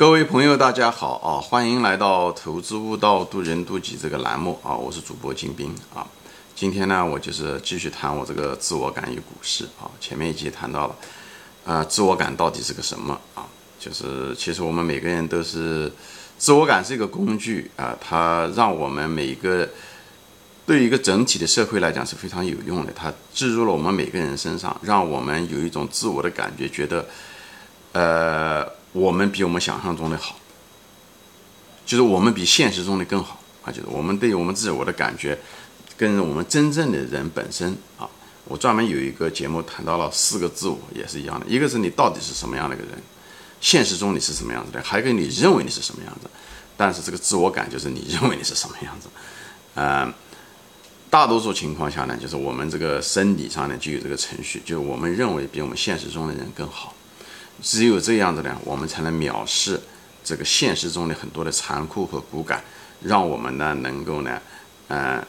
各位朋友，大家好啊！欢迎来到《投资悟道，渡人渡己》这个栏目啊！我是主播金兵啊。今天呢，我就是继续谈我这个自我感与股市啊。前面一集谈到了，啊，自我感到底是个什么啊？就是其实我们每个人都是，自我感是一个工具啊，它让我们每个对一个整体的社会来讲是非常有用的。它置入了我们每个人身上，让我们有一种自我的感觉，觉得，呃。我们比我们想象中的好，就是我们比现实中的更好啊！就是我们对我们自我的感觉，跟我们真正的人本身啊，我专门有一个节目谈到了四个自我，也是一样的。一个是你到底是什么样的一个人，现实中你是什么样子的，还有一个你认为你是什么样子。但是这个自我感就是你认为你是什么样子。嗯，大多数情况下呢，就是我们这个生理上呢就有这个程序，就是我们认为比我们现实中的人更好。只有这样子呢，我们才能藐视这个现实中的很多的残酷和骨感，让我们呢能够呢，嗯，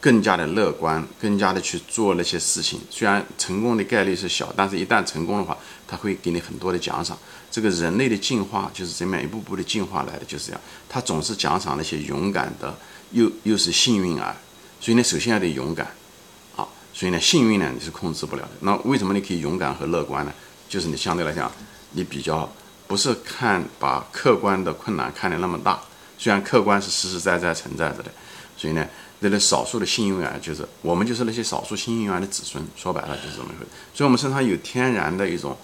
更加的乐观，更加的去做那些事情。虽然成功的概率是小，但是一旦成功的话，他会给你很多的奖赏。这个人类的进化就是这么一步步的进化来的，就是这样。他总是奖赏那些勇敢的，又又是幸运儿。所以呢，首先要得勇敢，啊，所以呢，幸运呢你是控制不了的。那为什么你可以勇敢和乐观呢？就是你相对来讲，你比较不是看把客观的困难看得那么大，虽然客观是实实在在存在着的，所以呢，那那少数的幸运儿就是我们就是那些少数幸运儿的子孙，说白了就是这么回事。所以我们身上有天然的一种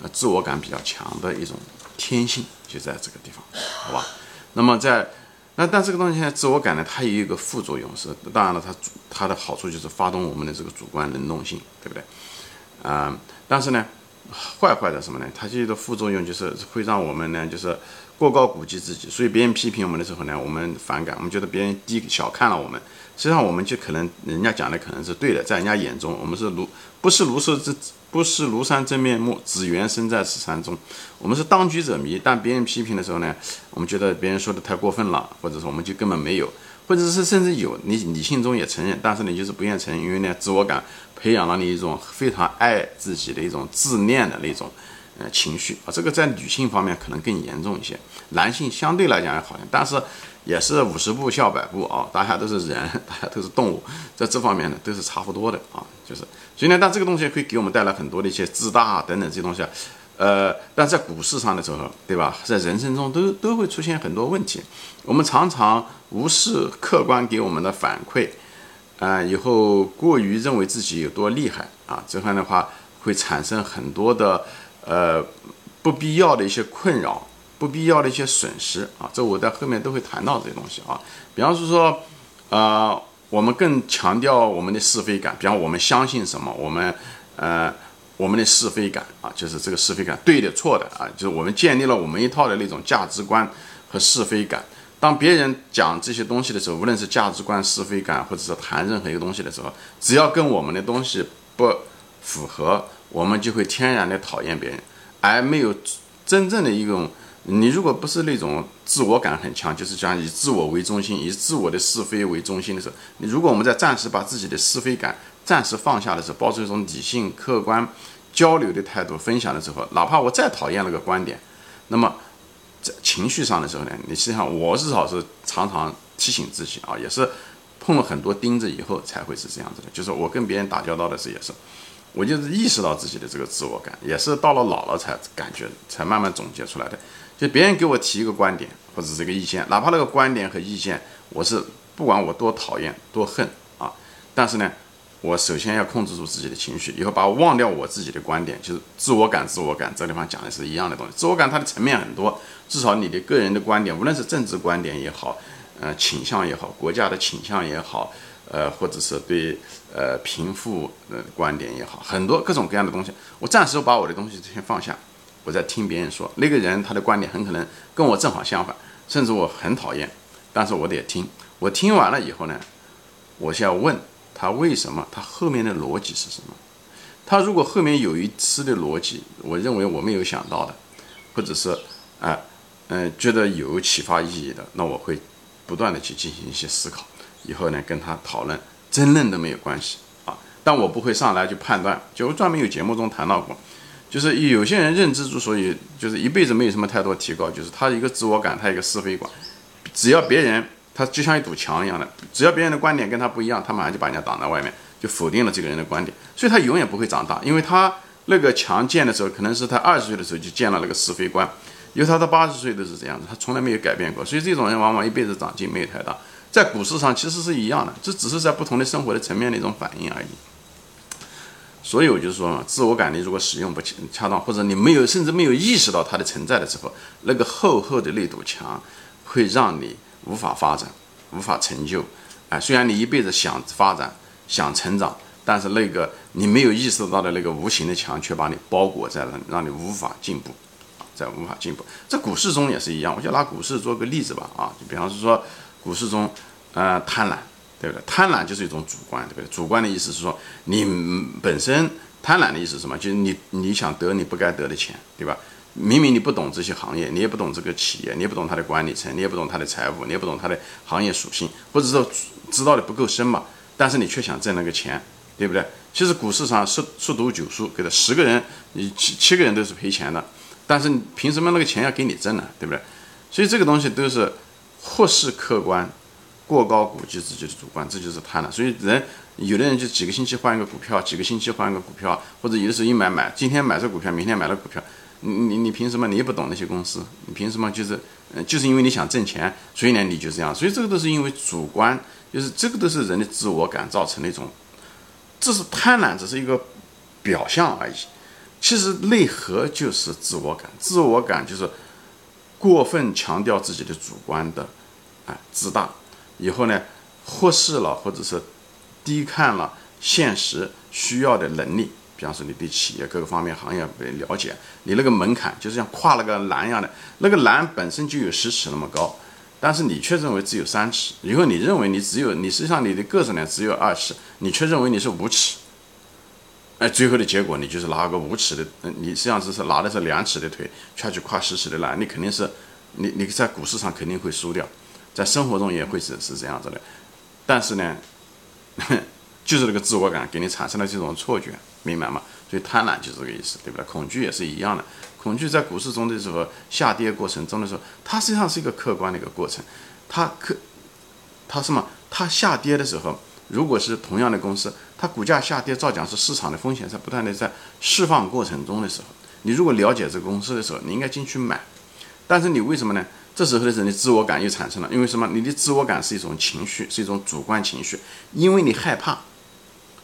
呃自我感比较强的一种天性，就在这个地方，好吧？那么在那但这个东西呢，自我感呢，它有一个副作用是，当然了，它主它的好处就是发动我们的这个主观能动性，对不对？啊，但是呢。坏坏的什么呢？它这个副作用就是会让我们呢，就是过高估计自己，所以别人批评我们的时候呢，我们反感，我们觉得别人低小看了我们。实际上，我们就可能人家讲的可能是对的，在人家眼中，我们是庐不是庐山真不是庐山真面目，只缘身在此山中。我们是当局者迷，但别人批评的时候呢，我们觉得别人说的太过分了，或者说我们就根本没有。或者是甚至有你你心中也承认，但是你就是不愿承认，因为呢，自我感培养了你一种非常爱自己的一种自恋的那种呃情绪啊。这个在女性方面可能更严重一些，男性相对来讲也好点，但是也是五十步笑百步啊，大家都是人，大家都是动物，在这方面呢都是差不多的啊，就是所以呢，但这个东西会给我们带来很多的一些自大等等这些东西。呃，但在股市上的时候，对吧？在人生中都都会出现很多问题。我们常常无视客观给我们的反馈，啊，以后过于认为自己有多厉害啊，这样的话会产生很多的呃不必要的一些困扰，不必要的一些损失啊。这我在后面都会谈到这些东西啊。比方是说，呃，我们更强调我们的是非感，比方我们相信什么，我们呃。我们的是非感啊，就是这个是非感，对的错的啊，就是我们建立了我们一套的那种价值观和是非感。当别人讲这些东西的时候，无论是价值观、是非感，或者是谈任何一个东西的时候，只要跟我们的东西不符合，我们就会天然的讨厌别人，而没有真正的一种。你如果不是那种自我感很强，就是讲以自我为中心，以自我的是非为中心的时候，你如果我们在暂时把自己的是非感暂时放下的时候，抱着一种理性、客观交流的态度分享的时候，哪怕我再讨厌那个观点，那么情绪上的时候呢，你实际上我至少是常常提醒自己啊，也是碰了很多钉子以后才会是这样子的。就是我跟别人打交道的时候也是，我就是意识到自己的这个自我感，也是到了老了才感觉，才慢慢总结出来的。就别人给我提一个观点或者这个意见，哪怕那个观点和意见，我是不管我多讨厌多恨啊，但是呢，我首先要控制住自己的情绪，以后把我忘掉我自己的观点，就是自我感，自我感这地方讲的是一样的东西。自我感它的层面很多，至少你的个人的观点，无论是政治观点也好，呃，倾向也好，国家的倾向也好，呃，或者是对呃贫富的观点也好，很多各种各样的东西，我暂时把我的东西先放下。我在听别人说，那个人他的观点很可能跟我正好相反，甚至我很讨厌，但是我得听。我听完了以后呢，我先要问他为什么，他后面的逻辑是什么？他如果后面有一丝的逻辑，我认为我没有想到的，或者是啊，嗯，觉得有启发意义的，那我会不断的去进行一些思考，以后呢跟他讨论争论都没有关系啊，但我不会上来就判断，就专门有节目中谈到过。就是有些人认知之所以就是一辈子没有什么太多提高，就是他一个自我感，他一个是非观，只要别人他就像一堵墙一样的，只要别人的观点跟他不一样，他马上就把人家挡在外面，就否定了这个人的观点，所以他永远不会长大，因为他那个墙建的时候，可能是他二十岁的时候就建了那个是非观，由他到八十岁都是这样子，他从来没有改变过，所以这种人往往一辈子长进没有太大，在股市上其实是一样的，这只是在不同的生活的层面的一种反应而已。所以我就说嘛，自我感你如果使用不恰当，或者你没有甚至没有意识到它的存在的时候，那个厚厚的那堵墙会让你无法发展，无法成就。哎，虽然你一辈子想发展、想成长，但是那个你没有意识到的那个无形的墙却把你包裹在了，让你无法进步，在无法进步。在股市中也是一样，我就拿股市做个例子吧。啊，就比方是说股市中，呃，贪婪。对不对？贪婪就是一种主观，对不对？主观的意思是说，你本身贪婪的意思是什么？就是你你想得你不该得的钱，对吧？明明你不懂这些行业，你也不懂这个企业，你也不懂它的管理层，你也不懂它的财务，你也不懂它的行业属性，或者说知道的不够深嘛。但是你却想挣那个钱，对不对？其实股市上十十赌九输，给他十个人，你七七个人都是赔钱的，但是凭什么那个钱要给你挣呢？对不对？所以这个东西都是或是客观。过高估计自己的主观，这就是贪婪。所以人有的人就几个星期换一个股票，几个星期换一个股票，或者有的时候一买买，今天买这股票，明天买了股票，你你你凭什么？你也不懂那些公司，你凭什么？就是嗯，就是因为你想挣钱，所以呢你就这样。所以这个都是因为主观，就是这个都是人的自我感造成的一种，这是贪婪，只是一个表象而已。其实内核就是自我感，自我感就是过分强调自己的主观的，哎，自大。以后呢，忽视了或者是低看了现实需要的能力，比方说你对企业各个方面行业了解，你那个门槛就是像跨了个栏一样的，那个栏本身就有十尺那么高，但是你却认为只有三尺，以后你认为你只有你实际上你的个子呢只有二尺，你却认为你是五尺，哎，最后的结果你就是拿个五尺的，你实际上只是拿的是两尺的腿，去去跨十尺的栏，你肯定是你你在股市上肯定会输掉。在生活中也会是是这样子的，但是呢，就是这个自我感给你产生了这种错觉，明白吗？所以贪婪就是这个意思，对不对？恐惧也是一样的，恐惧在股市中的时候下跌过程中的时候，它实际上是一个客观的一个过程，它可它什么？它下跌的时候，如果是同样的公司，它股价下跌，照讲是市场的风险在不断的在释放过程中的时候，你如果了解这个公司的时候，你应该进去买，但是你为什么呢？这时候的时候，你自我感又产生了，因为什么？你的自我感是一种情绪，是一种主观情绪，因为你害怕，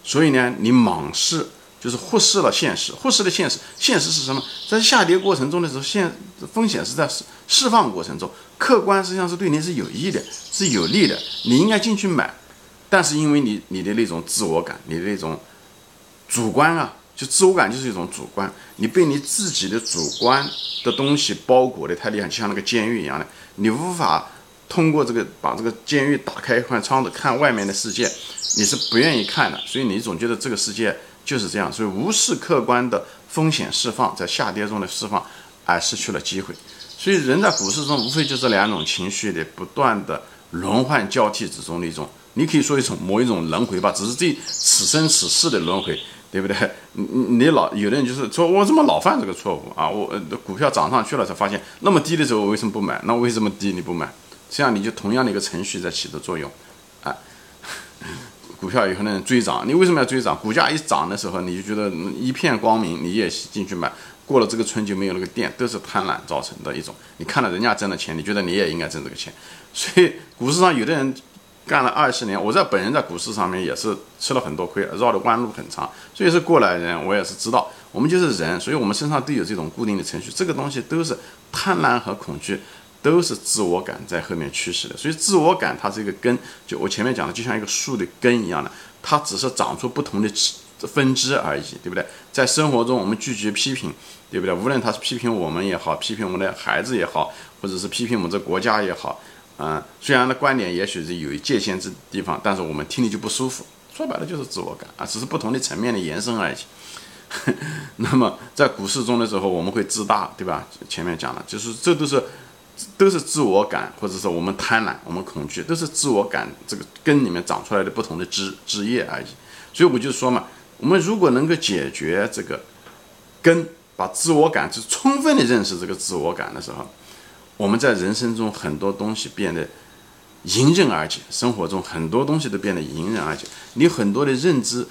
所以呢，你莽视，就是忽视了现实，忽视了现实。现实是什么？在下跌过程中的时候，现风险是在释释放过程中，客观实际上是对你是有益的，是有利的，你应该进去买，但是因为你你的那种自我感，你的那种主观啊。就自我感就是一种主观，你被你自己的主观的东西包裹的太厉害，就像那个监狱一样的，你无法通过这个把这个监狱打开一块窗子看外面的世界，你是不愿意看的，所以你总觉得这个世界就是这样，所以无视客观的风险释放，在下跌中的释放，而失去了机会。所以人在股市中无非就是两种情绪的不断的轮换交替之中的一种，你可以说一种某一种轮回吧，只是这此生此世的轮回。对不对？你你老有的人就是说，我怎么老犯这个错误啊？我股票涨上去了才发现，那么低的时候我为什么不买？那为什么低你不买？这样你就同样的一个程序在起的作用，啊，股票以后呢追涨，你为什么要追涨？股价一涨的时候，你就觉得一片光明，你也进去买，过了这个村就没有那个店，都是贪婪造成的一种。你看到人家挣的钱，你觉得你也应该挣这个钱，所以股市上有的人。干了二十年，我在本人在股市上面也是吃了很多亏，绕的弯路很长，所以是过来人，我也是知道，我们就是人，所以我们身上都有这种固定的程序，这个东西都是贪婪和恐惧，都是自我感在后面驱使的，所以自我感它是一个根，就我前面讲的，就像一个树的根一样的，它只是长出不同的分支而已，对不对？在生活中，我们拒绝批评，对不对？无论他是批评我们也好，批评我们的孩子也好，或者是批评我们这国家也好。嗯，虽然的观点也许是有界限之地方，但是我们听的就不舒服。说白了就是自我感啊，只是不同的层面的延伸而已。那么在股市中的时候，我们会自大，对吧？前面讲了，就是这都是都是自我感，或者说我们贪婪、我们恐惧，都是自我感这个根里面长出来的不同的枝枝叶而已。所以我就说嘛，我们如果能够解决这个根，把自我感就充分的认识这个自我感的时候，我们在人生中很多东西变得迎刃而解，生活中很多东西都变得迎刃而解。你很多的认知，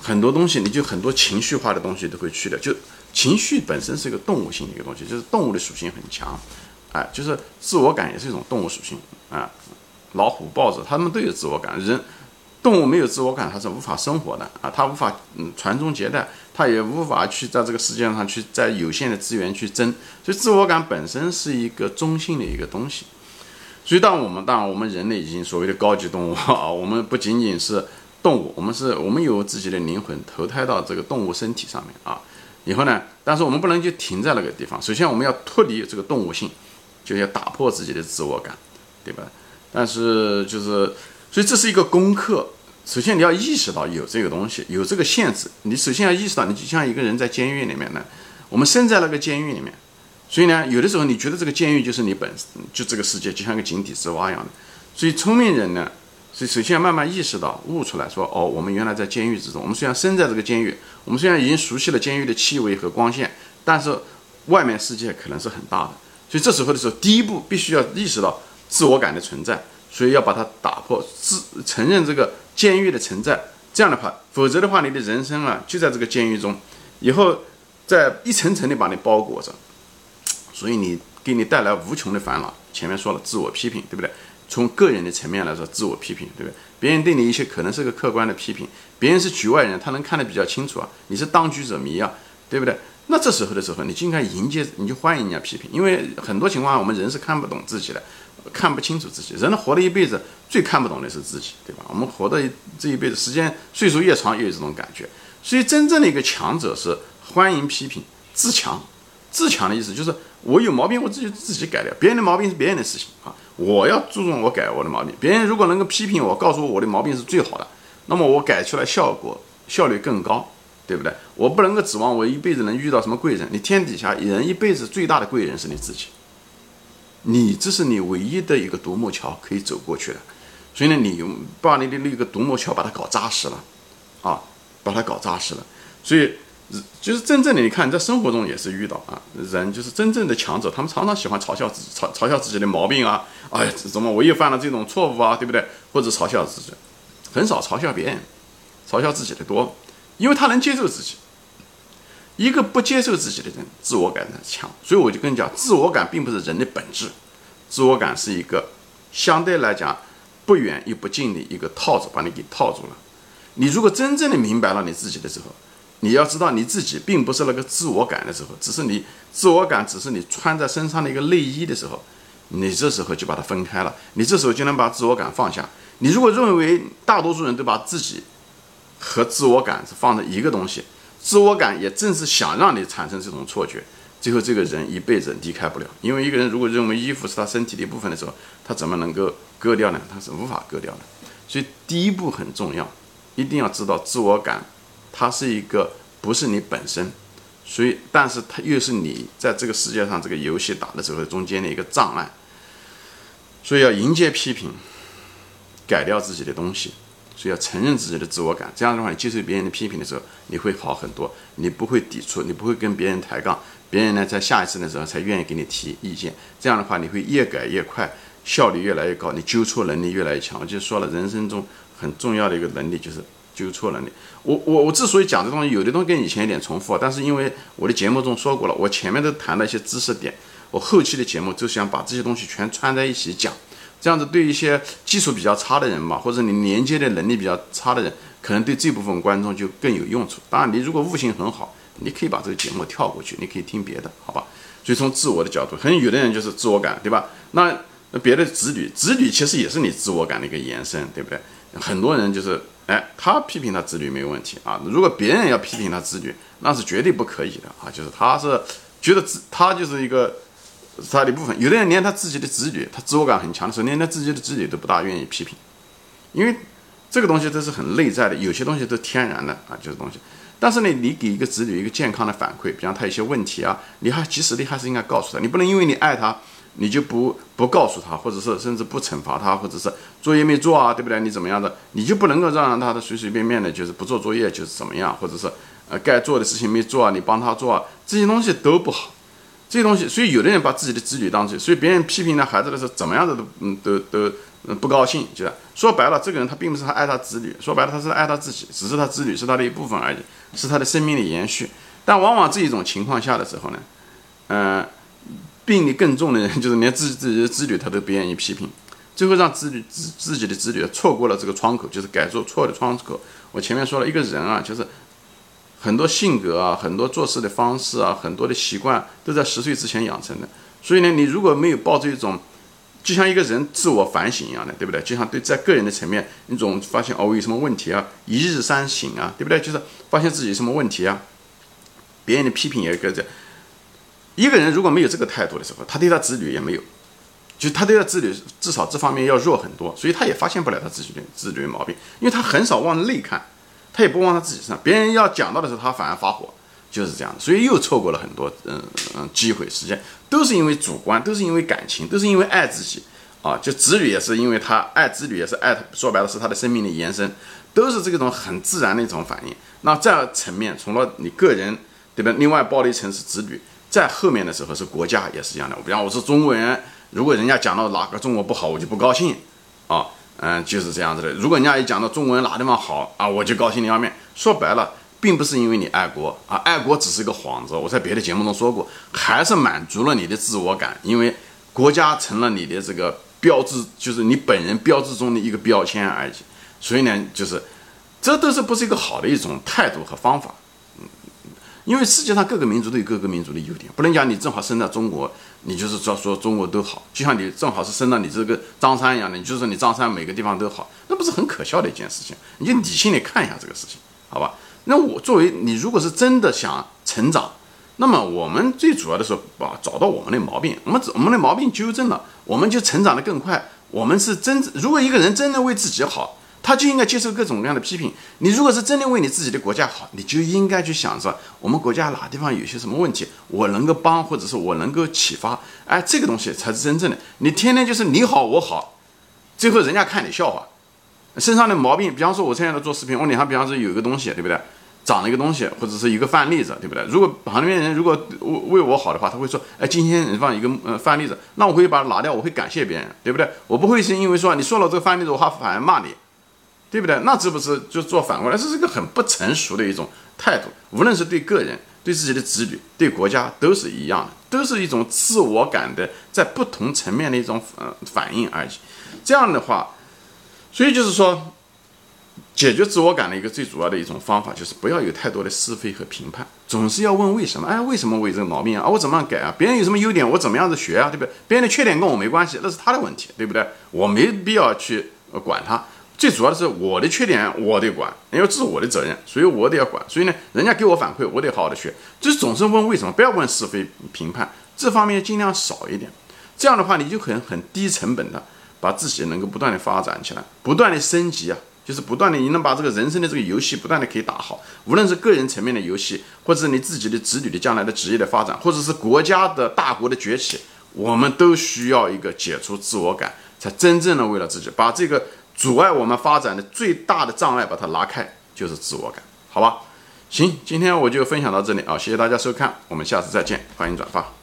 很多东西，你就很多情绪化的东西都会去掉。就情绪本身是一个动物性的一个东西，就是动物的属性很强，哎，就是自我感也是一种动物属性啊。老虎、豹子，它们都有自我感，人。动物没有自我感，它是无法生活的啊！它无法嗯传宗接代，它也无法去在这个世界上去在有限的资源去争。所以自我感本身是一个中性的一个东西。所以当我们当我们人类已经所谓的高级动物 啊，我们不仅仅是动物，我们是我们有自己的灵魂投胎到这个动物身体上面啊。以后呢，但是我们不能就停在那个地方。首先我们要脱离这个动物性，就要打破自己的自我感，对吧？但是就是。所以这是一个功课。首先你要意识到有这个东西，有这个限制。你首先要意识到，你就像一个人在监狱里面呢，我们生在那个监狱里面。所以呢，有的时候你觉得这个监狱就是你本，就这个世界就像个井底之蛙一样的。所以聪明人呢，所以首先要慢慢意识到，悟出来说，哦，我们原来在监狱之中。我们虽然生在这个监狱，我们虽然已经熟悉了监狱的气味和光线，但是外面世界可能是很大的。所以这时候的时候，第一步必须要意识到自我感的存在。所以要把它打破，自承认这个监狱的存在，这样的话，否则的话，你的人生啊就在这个监狱中，以后在一层层的把你包裹着，所以你给你带来无穷的烦恼。前面说了自我批评，对不对？从个人的层面来说，自我批评，对不对？别人对你一些可能是个客观的批评，别人是局外人，他能看得比较清楚啊。你是当局者迷啊，对不对？那这时候的时候，你就应该迎接，你就欢迎人家批评，因为很多情况下我们人是看不懂自己的。看不清楚自己，人活了一辈子，最看不懂的是自己，对吧？我们活的这一辈子，时间岁数越长，越有这种感觉。所以，真正的一个强者是欢迎批评，自强。自强的意思就是，我有毛病，我自己自己改掉。别人的毛病是别人的事情啊，我要注重我改我的毛病。别人如果能够批评我，告诉我我的毛病是最好的，那么我改出来效果效率更高，对不对？我不能够指望我一辈子能遇到什么贵人。你天底下人一辈子最大的贵人是你自己。你这是你唯一的一个独木桥可以走过去的，所以呢，你把你的那个独木桥把它搞扎实了，啊，把它搞扎实了，所以就是真正的你看，在生活中也是遇到啊，人就是真正的强者，他们常常喜欢嘲笑自己，嘲嘲笑自己的毛病啊，哎，怎么我又犯了这种错误啊，对不对？或者嘲笑自己，很少嘲笑别人，嘲笑自己的多，因为他能接受自己。一个不接受自己的人，自我感很强，所以我就跟你讲，自我感并不是人的本质，自我感是一个相对来讲不远又不近的一个套子，把你给套住了。你如果真正的明白了你自己的时候，你要知道你自己并不是那个自我感的时候，只是你自我感只是你穿在身上的一个内衣的时候，你这时候就把它分开了，你这时候就能把自我感放下。你如果认为大多数人都把自己和自我感是放在一个东西。自我感也正是想让你产生这种错觉，最后这个人一辈子离开不了。因为一个人如果认为衣服是他身体的一部分的时候，他怎么能够割掉呢？他是无法割掉的。所以第一步很重要，一定要知道自我感，它是一个不是你本身，所以但是它又是你在这个世界上这个游戏打的时候中间的一个障碍。所以要迎接批评，改掉自己的东西。所以要承认自己的自我感，这样的话，你接受别人的批评的时候，你会好很多。你不会抵触，你不会跟别人抬杠，别人呢在下一次的时候才愿意给你提意见。这样的话，你会越改越快，效率越来越高，你纠错能力越来越强。我就说了，人生中很重要的一个能力就是纠错能力。我我我之所以讲这东西，有的东西跟以前有点重复，但是因为我的节目中说过了，我前面都谈了一些知识点，我后期的节目就想把这些东西全串在一起讲。这样子对一些基础比较差的人嘛，或者你连接的能力比较差的人，可能对这部分观众就更有用处。当然，你如果悟性很好，你可以把这个节目跳过去，你可以听别的，好吧？所以从自我的角度，可能有的人就是自我感，对吧？那别的子女，子女其实也是你自我感的一个延伸，对不对？很多人就是，哎，他批评他子女没问题啊，如果别人要批评他子女，那是绝对不可以的啊，就是他是觉得自他就是一个。是他的一部分。有的人连他自己的子女，他自我感很强的时候，连他自己的子女都不大愿意批评，因为这个东西都是很内在的，有些东西都天然的啊，就是东西。但是呢，你给一个子女一个健康的反馈，比方他一些问题啊，你还及时的还是应该告诉他，你不能因为你爱他，你就不不告诉他，或者是甚至不惩罚他，或者是作业没做啊，对不对？你怎么样的，你就不能够让他的随随便便的，就是不做作业就是怎么样，或者是呃该做的事情没做啊，你帮他做啊，这些东西都不好。这东西，所以有的人把自己的子女当成，所以别人批评他孩子的时候，怎么样的都嗯都都嗯不高兴，就是说白了，这个人他并不是他爱他子女，说白了他是爱他自己，只是他子女是他的一部分而已，是他的生命的延续。但往往这一种情况下的时候呢，嗯，病力更重的人，就是连自己自己的子女他都不愿意批评，最后让子女自自己的子女错过了这个窗口，就是改做错的窗口。我前面说了一个人啊，就是。很多性格啊，很多做事的方式啊，很多的习惯都在十岁之前养成的。所以呢，你如果没有抱着一种，就像一个人自我反省一样的，对不对？就像对在个人的层面，一种发现哦，我有什么问题啊，一日三省啊，对不对？就是发现自己什么问题啊，别人的批评也跟着。一个人如果没有这个态度的时候，他对他子女也没有，就他对他子女至少这方面要弱很多，所以他也发现不了他自己的子女的毛病，因为他很少往内看。他也不往他自己身上，别人要讲到的时候，他反而发火，就是这样，所以又错过了很多嗯嗯机会时间，都是因为主观，都是因为感情，都是因为爱自己啊，就子女也是因为他爱子女，也是爱他，说白了是他的生命的延伸，都是这种很自然的一种反应。那在层面，除了你个人，对吧？另外包了一层是子女，在后面的时候是国家也是一样的。比方我是中国人，如果人家讲到哪个中国不好，我就不高兴啊。嗯，就是这样子的。如果人家一讲到中国人哪地方好啊，我就高兴的要命。说白了，并不是因为你爱国啊，爱国只是一个幌子。我在别的节目中说过，还是满足了你的自我感，因为国家成了你的这个标志，就是你本人标志中的一个标签而已。所以呢，就是这都是不是一个好的一种态度和方法。因为世界上各个民族都有各个民族的优点，不能讲你正好生在中国，你就是说说中国都好，就像你正好是生到你这个张三一样的，你就说你张三每个地方都好，那不是很可笑的一件事情？你就理性的看一下这个事情，好吧？那我作为你，如果是真的想成长，那么我们最主要的是把找到我们的毛病，我们我们的毛病纠正了，我们就成长的更快。我们是真，如果一个人真的为自己好。他就应该接受各种各样的批评。你如果是真的为你自己的国家好，你就应该去想着我们国家哪地方有些什么问题，我能够帮，或者是我能够启发。哎，这个东西才是真正的。你天天就是你好我好，最后人家看你笑话。身上的毛病，比方说我现在在做视频，我脸上比方说有一个东西，对不对？长了一个东西，或者是一个范例子，对不对？如果旁边人如果为为我好的话，他会说，哎，今天你放一个呃范例子，那我会把它拿掉，我会感谢别人，对不对？我不会是因为说你说了这个范例子，我还反而骂你。对不对？那这不是就做反过来？这是一个很不成熟的一种态度。无论是对个人、对自己的子女、对国家，都是一样的，都是一种自我感的在不同层面的一种呃反应而已。这样的话，所以就是说，解决自我感的一个最主要的一种方法，就是不要有太多的是非和评判，总是要问为什么？哎，为什么我有这个毛病啊？我怎么样改啊？别人有什么优点，我怎么样子学啊？对不对？别人的缺点跟我没关系，那是他的问题，对不对？我没必要去管他。最主要的是我的缺点我得管，因为这是我的责任，所以我得要管。所以呢，人家给我反馈，我得好好的学。就是总是问为什么，不要问是非评判，这方面尽量少一点。这样的话，你就很很低成本的把自己能够不断的发展起来，不断的升级啊，就是不断的你能把这个人生的这个游戏不断的可以打好。无论是个人层面的游戏，或者是你自己的子女的将来的职业的发展，或者是国家的大国的崛起，我们都需要一个解除自我感，才真正的为了自己把这个。阻碍我们发展的最大的障碍，把它拉开，就是自我感，好吧？行，今天我就分享到这里啊，谢谢大家收看，我们下次再见，欢迎转发。